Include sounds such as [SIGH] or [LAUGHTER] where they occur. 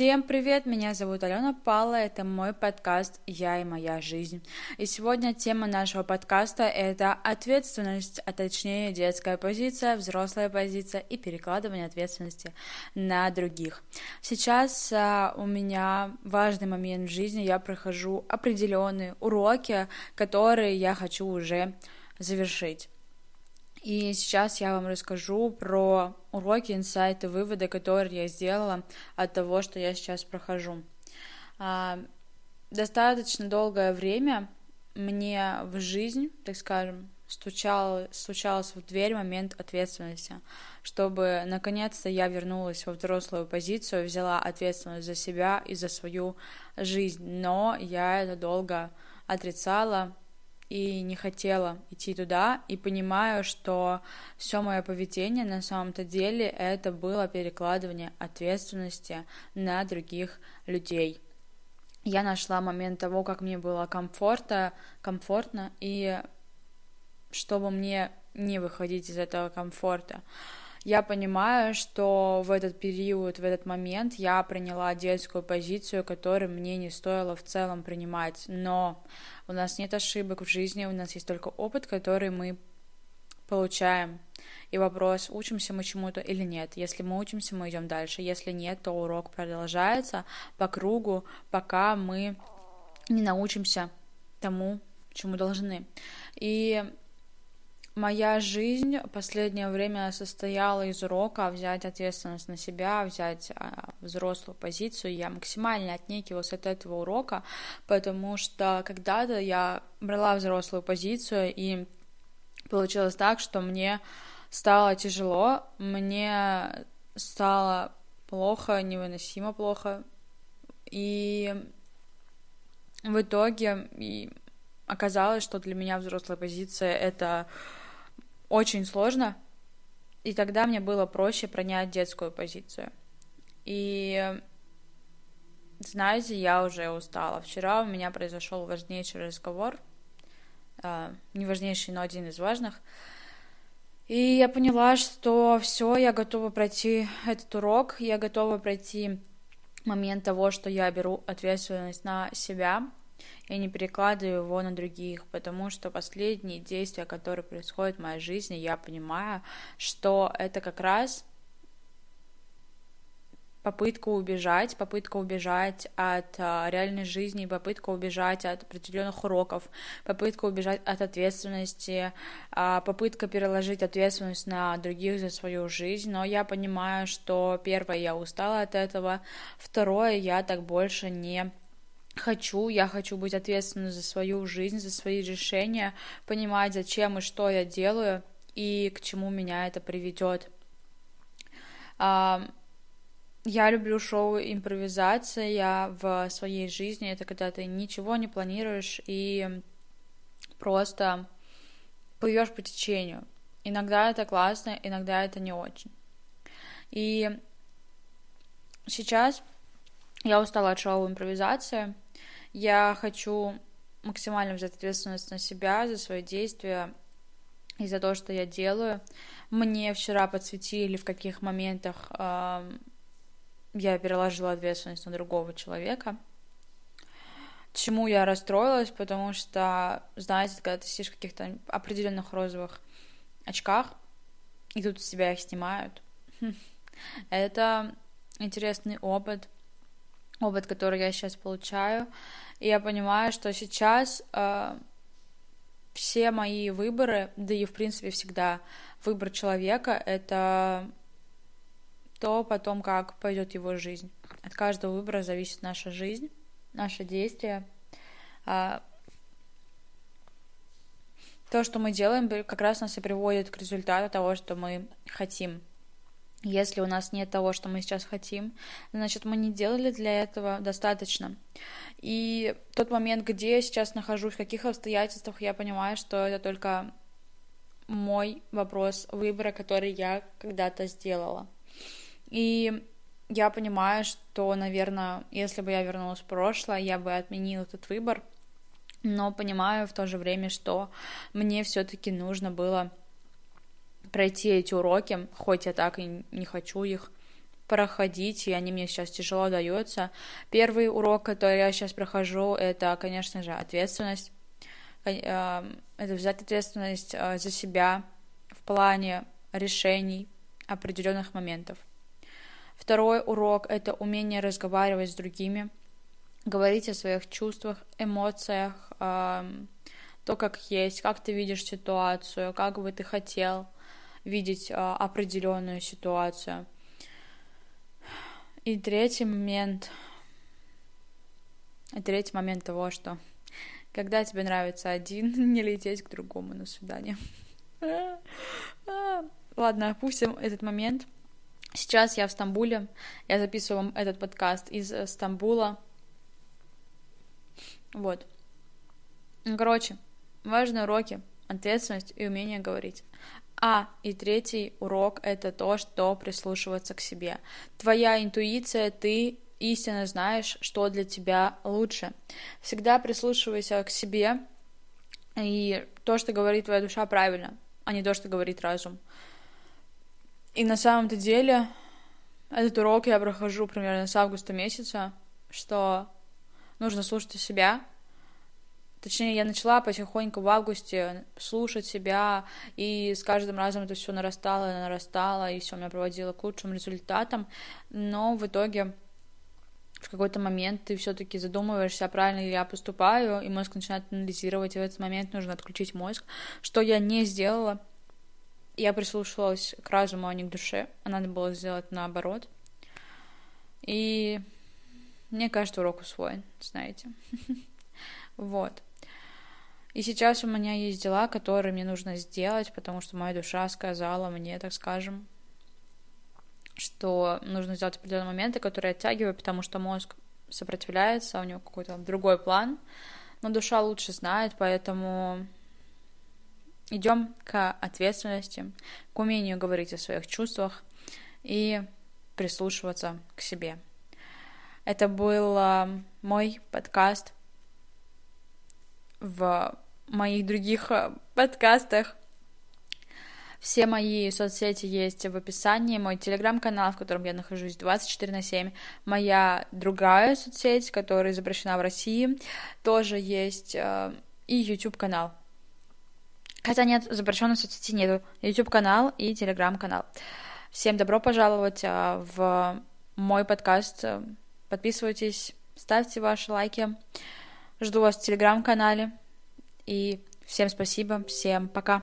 Всем привет, меня зовут Алена Пала, это мой подкаст «Я и моя жизнь». И сегодня тема нашего подкаста — это ответственность, а точнее детская позиция, взрослая позиция и перекладывание ответственности на других. Сейчас а, у меня важный момент в жизни, я прохожу определенные уроки, которые я хочу уже завершить. И сейчас я вам расскажу про уроки, инсайты, выводы, которые я сделала от того, что я сейчас прохожу. А, достаточно долгое время мне в жизнь, так скажем, стучал, стучалась в дверь момент ответственности, чтобы наконец-то я вернулась во взрослую позицию, взяла ответственность за себя и за свою жизнь. Но я это долго отрицала, и не хотела идти туда, и понимаю, что все мое поведение на самом-то деле это было перекладывание ответственности на других людей. Я нашла момент того, как мне было комфортно, комфортно, и чтобы мне не выходить из этого комфорта я понимаю, что в этот период, в этот момент я приняла детскую позицию, которую мне не стоило в целом принимать. Но у нас нет ошибок в жизни, у нас есть только опыт, который мы получаем. И вопрос, учимся мы чему-то или нет. Если мы учимся, мы идем дальше. Если нет, то урок продолжается по кругу, пока мы не научимся тому, чему должны. И Моя жизнь последнее время состояла из урока взять ответственность на себя, взять а, взрослую позицию. Я максимально отнекивалась от этого урока, потому что когда-то я брала взрослую позицию, и получилось так, что мне стало тяжело, мне стало плохо, невыносимо плохо, и в итоге оказалось, что для меня взрослая позиция — это очень сложно, и тогда мне было проще принять детскую позицию. И знаете, я уже устала. Вчера у меня произошел важнейший разговор, э, не важнейший, но один из важных. И я поняла, что все, я готова пройти этот урок, я готова пройти момент того, что я беру ответственность на себя, я не перекладываю его на других, потому что последние действия, которые происходят в моей жизни, я понимаю, что это как раз попытка убежать, попытка убежать от а, реальной жизни, попытка убежать от определенных уроков, попытка убежать от ответственности, а, попытка переложить ответственность на других за свою жизнь. Но я понимаю, что первое, я устала от этого, второе, я так больше не хочу, я хочу быть ответственной за свою жизнь, за свои решения, понимать, зачем и что я делаю и к чему меня это приведет. Я люблю шоу импровизация в своей жизни. Это когда ты ничего не планируешь и просто плывешь по течению. Иногда это классно, иногда это не очень. И сейчас я устала от шоу импровизация. Я хочу максимально взять ответственность на себя за свои действия и за то, что я делаю. Мне вчера подсветили, в каких моментах э, я переложила ответственность на другого человека. Чему я расстроилась, потому что, знаете, когда ты сидишь в каких-то определенных розовых очках, и тут с тебя их снимают, [LAUGHS] это интересный опыт — опыт, который я сейчас получаю. И я понимаю, что сейчас э, все мои выборы, да и в принципе всегда выбор человека это то потом, как пойдет его жизнь. От каждого выбора зависит наша жизнь, наше действие. Э, то, что мы делаем, как раз нас и приводит к результату того, что мы хотим. Если у нас нет того, что мы сейчас хотим, значит, мы не делали для этого достаточно. И тот момент, где я сейчас нахожусь, в каких обстоятельствах, я понимаю, что это только мой вопрос выбора, который я когда-то сделала. И я понимаю, что, наверное, если бы я вернулась в прошлое, я бы отменила этот выбор, но понимаю в то же время, что мне все-таки нужно было пройти эти уроки, хоть я так и не хочу их проходить, и они мне сейчас тяжело даются. Первый урок, который я сейчас прохожу, это, конечно же, ответственность. Э, это взять ответственность э, за себя в плане решений определенных моментов. Второй урок — это умение разговаривать с другими, говорить о своих чувствах, эмоциях, то, как есть, как ты видишь ситуацию, как бы ты хотел видеть определенную ситуацию. И третий момент, третий момент того, что когда тебе нравится один, [LAUGHS] не лететь к другому на свидание. [LAUGHS] Ладно, опустим этот момент. Сейчас я в Стамбуле. Я записываю вам этот подкаст из э, Стамбула. Вот. Короче, важные уроки. Ответственность и умение говорить. А, и третий урок — это то, что прислушиваться к себе. Твоя интуиция, ты истинно знаешь, что для тебя лучше. Всегда прислушивайся к себе, и то, что говорит твоя душа, правильно, а не то, что говорит разум. И на самом-то деле этот урок я прохожу примерно с августа месяца, что нужно слушать себя. Точнее, я начала потихоньку в августе слушать себя, и с каждым разом это все нарастало нарастало, и все меня проводило к лучшим результатам. Но в итоге в какой-то момент ты все-таки задумываешься, правильно ли я поступаю, и мозг начинает анализировать, и в этот момент нужно отключить мозг, что я не сделала. Я прислушивалась к разуму, а не к душе, а надо было сделать наоборот. И мне кажется, урок усвоен, знаете. [LAUGHS] Вот. И сейчас у меня есть дела, которые мне нужно сделать, потому что моя душа сказала мне, так скажем, что нужно сделать определенные моменты, которые оттягиваю, потому что мозг сопротивляется, у него какой-то другой план, но душа лучше знает, поэтому идем к ответственности, к умению говорить о своих чувствах и прислушиваться к себе. Это был а, мой подкаст в моих других а, подкастах все мои соцсети есть в описании, мой телеграм-канал, в котором я нахожусь 24 на 7, моя другая соцсеть, которая запрещена в России, тоже есть, э, и YouTube-канал. Хотя нет, запрещенной соцсети нету. YouTube-канал и телеграм-канал. Всем добро пожаловать э, в мой подкаст. Подписывайтесь, ставьте ваши лайки. Жду вас в телеграм-канале. И всем спасибо, всем пока.